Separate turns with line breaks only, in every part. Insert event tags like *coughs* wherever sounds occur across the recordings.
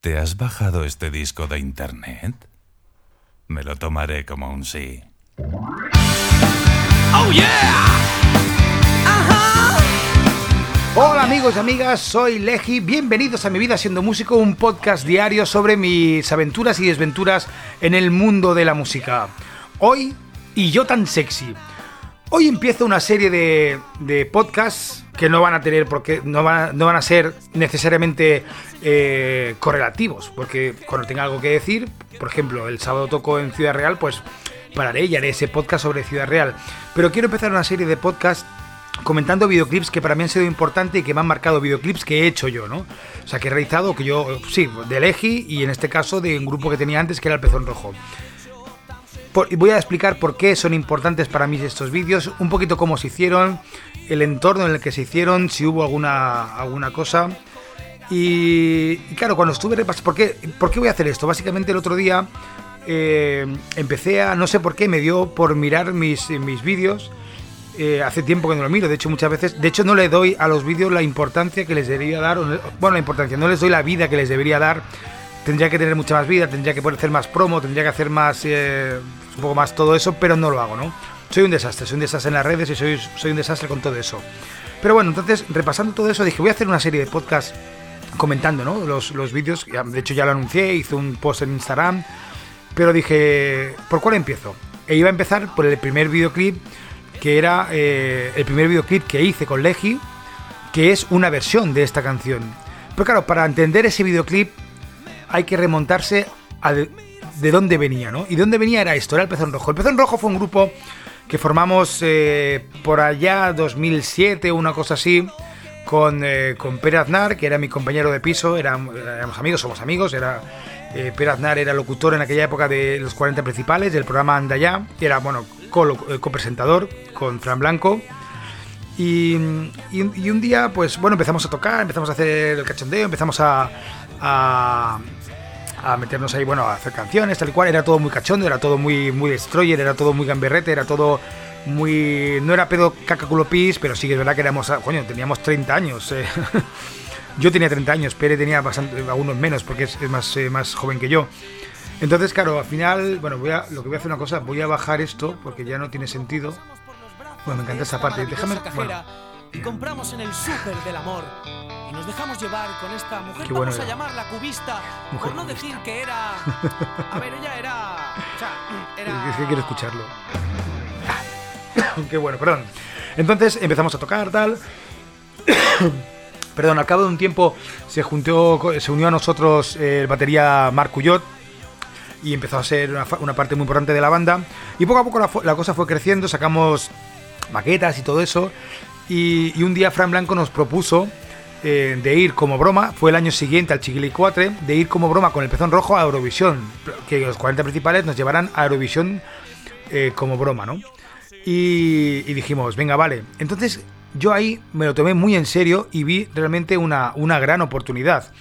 ¿Te has bajado este disco de internet? Me lo tomaré como un sí.
¡Oh, yeah!
Hola amigos y amigas, soy Leji, bienvenidos a Mi Vida Siendo Músico, un podcast diario sobre mis aventuras y desventuras en el mundo de la música. Hoy, y yo tan sexy. Hoy empiezo una serie de, de podcasts que no van a tener, porque no van, no van a ser necesariamente eh, correlativos, porque cuando tenga algo que decir, por ejemplo, el sábado toco en Ciudad Real, pues pararé y haré ese podcast sobre Ciudad Real. Pero quiero empezar una serie de podcasts comentando videoclips que para mí han sido importantes y que me han marcado videoclips que he hecho yo, ¿no? O sea, que he realizado, que yo, sí, de Legi y en este caso de un grupo que tenía antes que era el Pezón Rojo voy a explicar por qué son importantes para mí estos vídeos, un poquito cómo se hicieron, el entorno en el que se hicieron, si hubo alguna, alguna cosa. Y, claro, cuando estuve repasando, ¿por qué, ¿por qué voy a hacer esto? Básicamente el otro día eh, empecé a, no sé por qué, me dio por mirar mis, mis vídeos. Eh, hace tiempo que no lo miro, de hecho muchas veces, de hecho no le doy a los vídeos la importancia que les debería dar, bueno, la importancia, no les doy la vida que les debería dar tendría que tener mucha más vida, tendría que poder hacer más promo, tendría que hacer más, eh, un poco más todo eso, pero no lo hago, ¿no? Soy un desastre, soy un desastre en las redes y soy, soy un desastre con todo eso. Pero bueno, entonces, repasando todo eso, dije, voy a hacer una serie de podcasts comentando, ¿no? Los, los vídeos, de hecho ya lo anuncié, hice un post en Instagram, pero dije, ¿por cuál empiezo? E iba a empezar por el primer videoclip, que era eh, el primer videoclip que hice con Legi, que es una versión de esta canción. Pero claro, para entender ese videoclip hay que remontarse a de, dónde venía, ¿no? Y de dónde venía era esto, era el Pezón Rojo. El Pezón Rojo fue un grupo que formamos eh, por allá 2007, una cosa así, con, eh, con Aznar, que era mi compañero de piso, éramos, amigos, somos amigos, era... Eh, Pere Aznar era locutor en aquella época de los 40 principales del programa Anda Ya, era, bueno, eh, copresentador con Fran Blanco. Y, y, un día, pues bueno, empezamos a tocar, empezamos a hacer el cachondeo, empezamos a, a meternos ahí, bueno, a hacer canciones, tal y cual. Era todo muy cachondo, era todo muy, muy destroyer, era todo muy gamberrete, era todo muy. No era pedo caca culo pis, pero sí que es verdad que éramos. Coño, teníamos 30 años. Eh. *laughs* yo tenía 30 años, Pere tenía bastante, algunos menos porque es, más, eh, más joven que yo. Entonces, claro, al final, bueno, voy a, lo que voy a hacer una cosa, voy a bajar esto porque ya no tiene sentido. Bueno, me encanta esta parte. Déjame. Bueno.
Y compramos en el súper del amor y nos dejamos llevar con esta mujer,
Qué
vamos
bueno
a llamarla cubista,
Mujer
por no
cubista.
decir que era... *laughs* A ver, ella era... O sea, era...
Es que quiero escucharlo. *coughs* Qué bueno, perdón. Entonces empezamos a tocar, tal. *coughs* perdón, al cabo de un tiempo se juntó, se unió a nosotros eh, el batería Marc Cuyot y empezó a ser una, parte muy importante de la banda. Y poco a poco la, cosa fue creciendo, sacamos maquetas y todo eso. Y, y un día Fran Blanco nos propuso eh, de ir como broma, fue el año siguiente al Chiquili 4, de ir como broma con el pezón rojo a Eurovisión, que los 40 principales nos llevaran a Eurovisión eh, como broma, ¿no? Y, y dijimos, venga, vale. Entonces yo ahí me lo tomé muy en serio y vi realmente una, una gran oportunidad.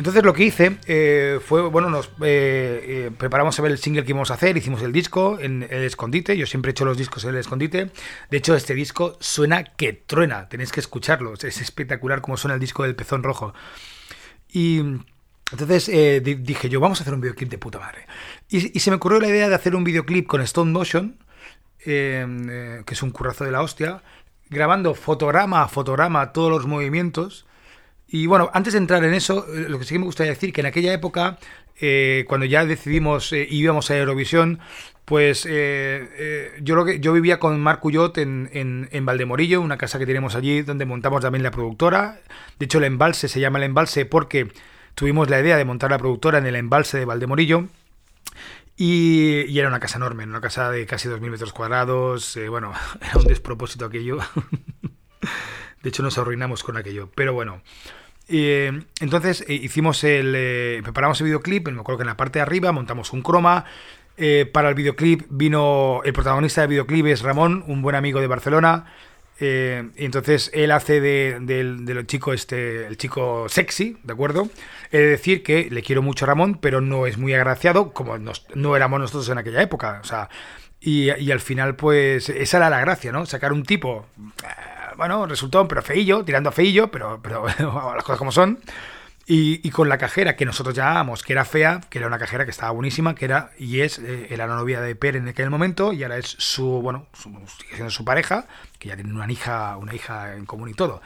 Entonces lo que hice eh, fue, bueno, nos eh, eh, preparamos a ver el single que íbamos a hacer, hicimos el disco en el escondite, yo siempre he hecho los discos en el escondite, de hecho este disco suena que truena, tenéis que escucharlo, es espectacular como suena el disco del pezón rojo. Y entonces di- dije yo, vamos a hacer un videoclip de puta madre. Y, se me ocurrió la idea de hacer un videoclip con Stone Motion, que es un currazo de la hostia, grabando fotograma a fotograma todos los movimientos. Y bueno, antes de entrar en eso, eh, lo que sí que me gustaría decir que en aquella época, eh, cuando ya decidimos eh, íbamos a Eurovisión, pues eh, yo lo que yo vivía con Marc Cuyot en, en, en Valdemorillo, una casa que tenemos allí donde montamos también la productora. De hecho, el embalse se llama el embalse porque tuvimos la idea de montar la productora en el embalse de Valdemorillo. Y, y era una casa enorme, una casa de casi 2.000 metros cuadrados. bueno, *laughs* era un despropósito aquello. *laughs* De hecho, nos arruinamos con aquello. Pero bueno. Eh, entonces eh, hicimos el. eh, preparamos el videoclip. Me acuerdo que en la parte de arriba montamos un croma. Para el videoclip vino. El protagonista del videoclip es Ramón, un buen amigo de Barcelona. Y entonces él hace de, del- del chico este, el chico sexy, ¿de acuerdo? He de decir que le quiero mucho a Ramón, pero no es muy agraciado, como nos- no éramos nosotros en aquella época. O sea, y, y al final, pues, esa era la gracia, ¿no? Sacar un tipo, bueno, resultó, pero feillo, tirando a feillo, pero, pero *laughs* las cosas como son. Y, y con la cajera que nosotros llamábamos, que era fea, que era una cajera que estaba buenísima, que era y es eh, era la novia de Per en aquel momento y ahora es su, bueno, su, sigue siendo su pareja, que ya tienen una hija, una hija en común y todo.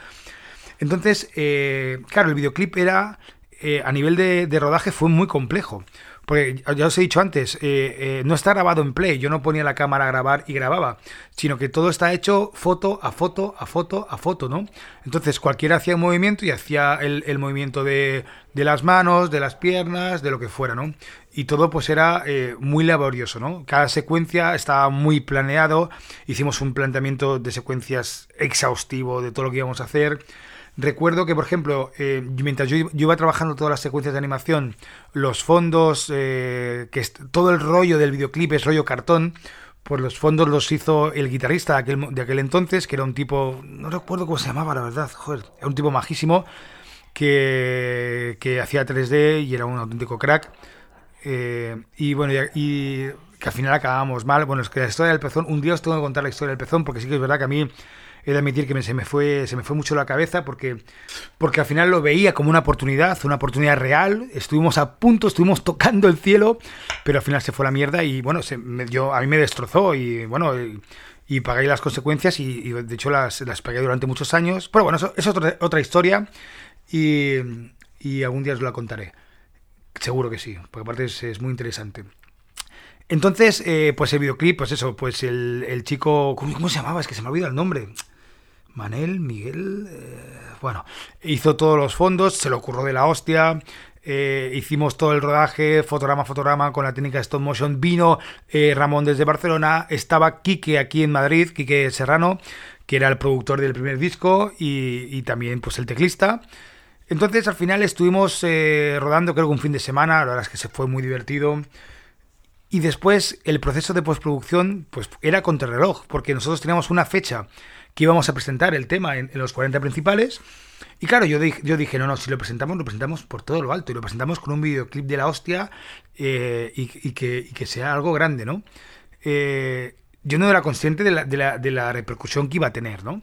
Entonces, eh, claro, el videoclip era, eh, a nivel de, de rodaje fue muy complejo. Porque ya os he dicho antes, eh, eh, no está grabado en play, yo no ponía la cámara a grabar y grababa, sino que todo está hecho foto a foto, a foto, a foto, ¿no? Entonces cualquiera hacía un movimiento y hacía el, movimiento de, de, las manos, de las piernas, de lo que fuera, ¿no? Y todo pues era eh, muy laborioso, ¿no? Cada secuencia estaba muy planeado, hicimos un planteamiento de secuencias exhaustivo de todo lo que íbamos a hacer. Recuerdo que, por ejemplo, eh, mientras yo, yo, iba trabajando todas las secuencias de animación, los fondos, eh, que todo el rollo del videoclip es rollo cartón, pues los fondos los hizo el guitarrista de aquel, de aquel entonces, que era un tipo, no recuerdo cómo se llamaba, la verdad, joder, era un tipo majísimo, que, que hacía 3D y era un auténtico crack. Eh, y bueno, y, y, que al final acabamos mal. Bueno, es que la historia del pezón, un día os tengo que contar la historia del pezón, porque sí que es verdad que a mí he de admitir que se, me fue, se me fue mucho la cabeza porque, al final lo veía como una oportunidad, una oportunidad real. Estuvimos a punto, estuvimos tocando el cielo, pero al final se fue la mierda y bueno, yo, a mí me destrozó y bueno, y, pagué las consecuencias y, de hecho las, pagué durante muchos años. Pero bueno, eso, es otra, historia y, algún día os la contaré. Seguro que sí, porque aparte es, muy interesante. Entonces, eh, pues el videoclip, pues eso, pues el, chico, ¿cómo, ¿cómo, se llamaba? Es que se me ha olvidado el nombre. Manel, Miguel, eh, bueno, hizo todos los fondos, se lo ocurrió de la hostia, eh, hicimos todo el rodaje, fotograma, fotograma, con la técnica stop motion, vino eh, Ramón desde Barcelona, estaba Quique aquí en Madrid, Quique Serrano, que era el productor del primer disco y, y también pues el teclista. Entonces al final estuvimos rodando creo que un fin de semana, la verdad es que se fue muy divertido. Y después el proceso de postproducción pues era contrarreloj, porque nosotros teníamos una fecha que íbamos a presentar el tema en, los 40 principales. Y claro, yo dije, yo dije, no, no, si lo presentamos, lo presentamos por todo lo alto y lo presentamos con un videoclip de la hostia eh, y, que, y, que, sea algo grande, ¿no? Eh, yo no era consciente de la, de, la, de la, repercusión que iba a tener, ¿no?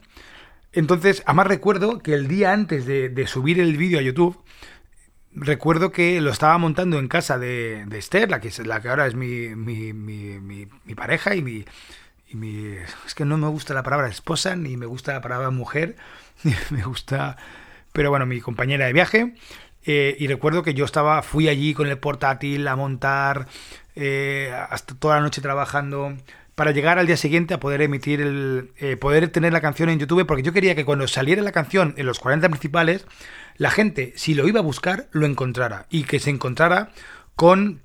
Entonces, además recuerdo que el día antes de, subir el vídeo a YouTube, recuerdo que lo estaba montando en casa de, de Esther, la que, la que ahora es mi, mi, mi, mi pareja y mi, que no me gusta la palabra esposa, ni me gusta la palabra mujer, *laughs* me gusta, pero bueno, mi compañera de viaje. Eh, y recuerdo que yo estaba, fui allí con el portátil a montar, eh, hasta toda la noche trabajando, para llegar al día siguiente a poder emitir el, eh, poder tener la canción en YouTube, porque yo quería que cuando saliera la canción en los 40 principales, la gente, si lo iba a buscar, lo encontrara, y que se encontrara con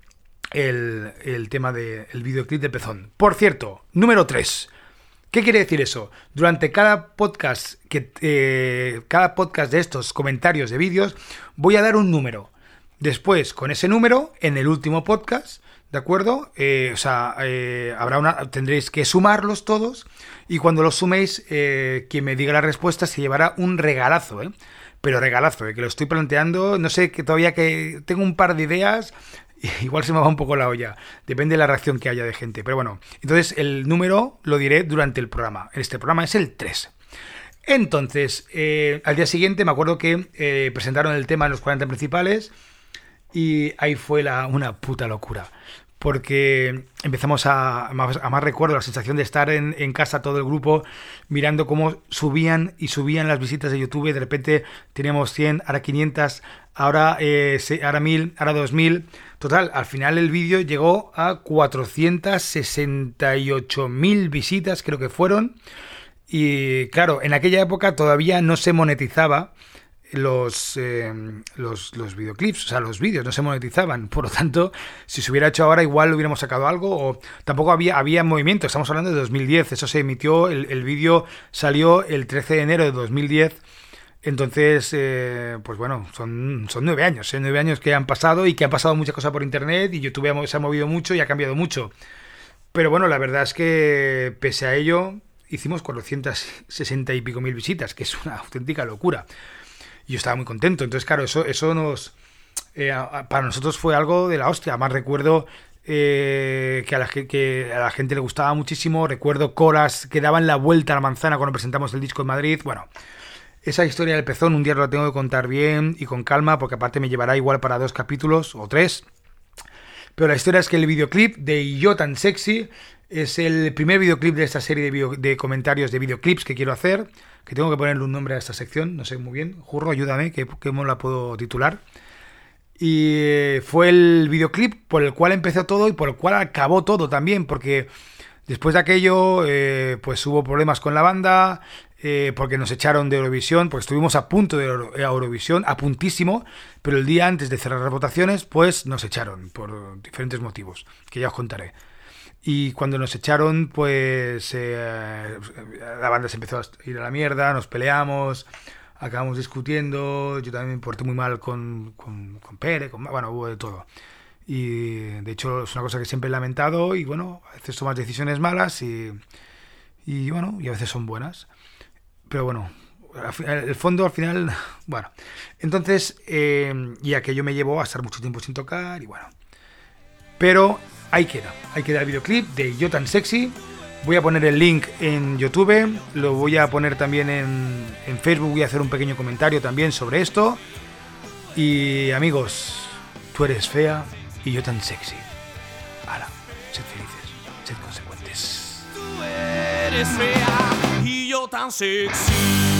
el, el tema del de, videoclip de Pezón. Por cierto, número 3. ¿Qué quiere decir eso? Durante cada podcast, que, eh, cada podcast de estos comentarios de vídeos, voy a dar un número. Después, con ese número, en el último podcast, ¿de acuerdo? Eh, o sea, eh, habrá una, tendréis que sumarlos todos y cuando los suméis, eh, quien me diga la respuesta se llevará un regalazo, ¿eh? Pero regalazo, que lo estoy planteando, no sé, que todavía que tengo un par de ideas, *laughs* igual se me va un poco la olla. Depende de la reacción que haya de gente. Pero bueno, entonces el número lo diré durante el programa. Este programa es el 3. Entonces, eh, al día siguiente me acuerdo que eh, presentaron el tema en los 40 principales y ahí fue la, una puta locura. Porque empezamos a, a, más, a más recuerdo la sensación de estar en, en, casa todo el grupo mirando cómo subían y subían las visitas de YouTube. De repente teníamos 100, ahora 500, ahora, eh, ahora 1000, ahora 2000. Total, al final el vídeo llegó a 468.000 visitas, creo que fueron. Y claro, en aquella época todavía no se monetizaba los, eh, los, los, videoclips, o sea, los vídeos no se monetizaban. Por lo tanto, si se hubiera hecho ahora, igual hubiéramos sacado algo. O tampoco había, había movimiento. Estamos hablando de 2010. Eso se emitió, el, el vídeo salió el 13 de enero de 2010. Entonces, eh, pues bueno, son, nueve años, ¿eh? nueve años que han pasado y que han pasado muchas cosas por internet y YouTube se ha movido mucho y ha cambiado mucho. Pero bueno, la verdad es que pese a ello, hicimos 460 y pico mil visitas, que es una auténtica locura. Y yo estaba muy contento. Entonces, claro, eso, eso nos. Eh, para nosotros fue algo de la hostia. Además, recuerdo eh, que, a la, que, a la, gente le gustaba muchísimo. Recuerdo colas que daban la vuelta a la manzana cuando presentamos el disco en Madrid. Bueno, Esa historia del pezón un día lo tengo que contar bien y con calma, porque aparte me llevará igual para dos capítulos o tres. Pero la historia es que el videoclip de Yo tan sexy es el primer videoclip de esta serie de, de comentarios de videoclips que quiero hacer, que tengo que ponerle un nombre a esta sección, no sé muy bien. Jurro, ayúdame, que cómo la puedo titular. Y eh, fue el videoclip por el cual empezó todo y por el cual acabó todo también, porque después de aquello, eh, pues hubo problemas con la banda, eh, porque nos echaron de Eurovisión, pues estuvimos a punto de Eurovisión, a puntísimo, pero el día antes de cerrar las votaciones, pues nos echaron por diferentes motivos, que ya os contaré. Y cuando nos echaron, pues la banda se empezó a ir a la mierda, nos peleamos, acabamos discutiendo, yo también me porté muy mal con, con, con Pere, con, bueno, hubo de todo. Y de hecho es una cosa que siempre he lamentado y bueno, a veces tomas decisiones malas y, y bueno, y a veces son buenas. Pero bueno, el fondo al final, *laughs* bueno. Entonces, eh, y aquello me llevó a estar mucho tiempo sin tocar y bueno. Pero ahí queda, ahí queda el videoclip de Yo tan sexy Voy a poner el link en YouTube, lo voy a poner también en, en Facebook, voy a hacer un pequeño comentario también sobre esto. Y amigos, tú eres fea y yo tan sexy. Hala, sed felices, sed consecuentes.
Tú eres fea y tan sexy.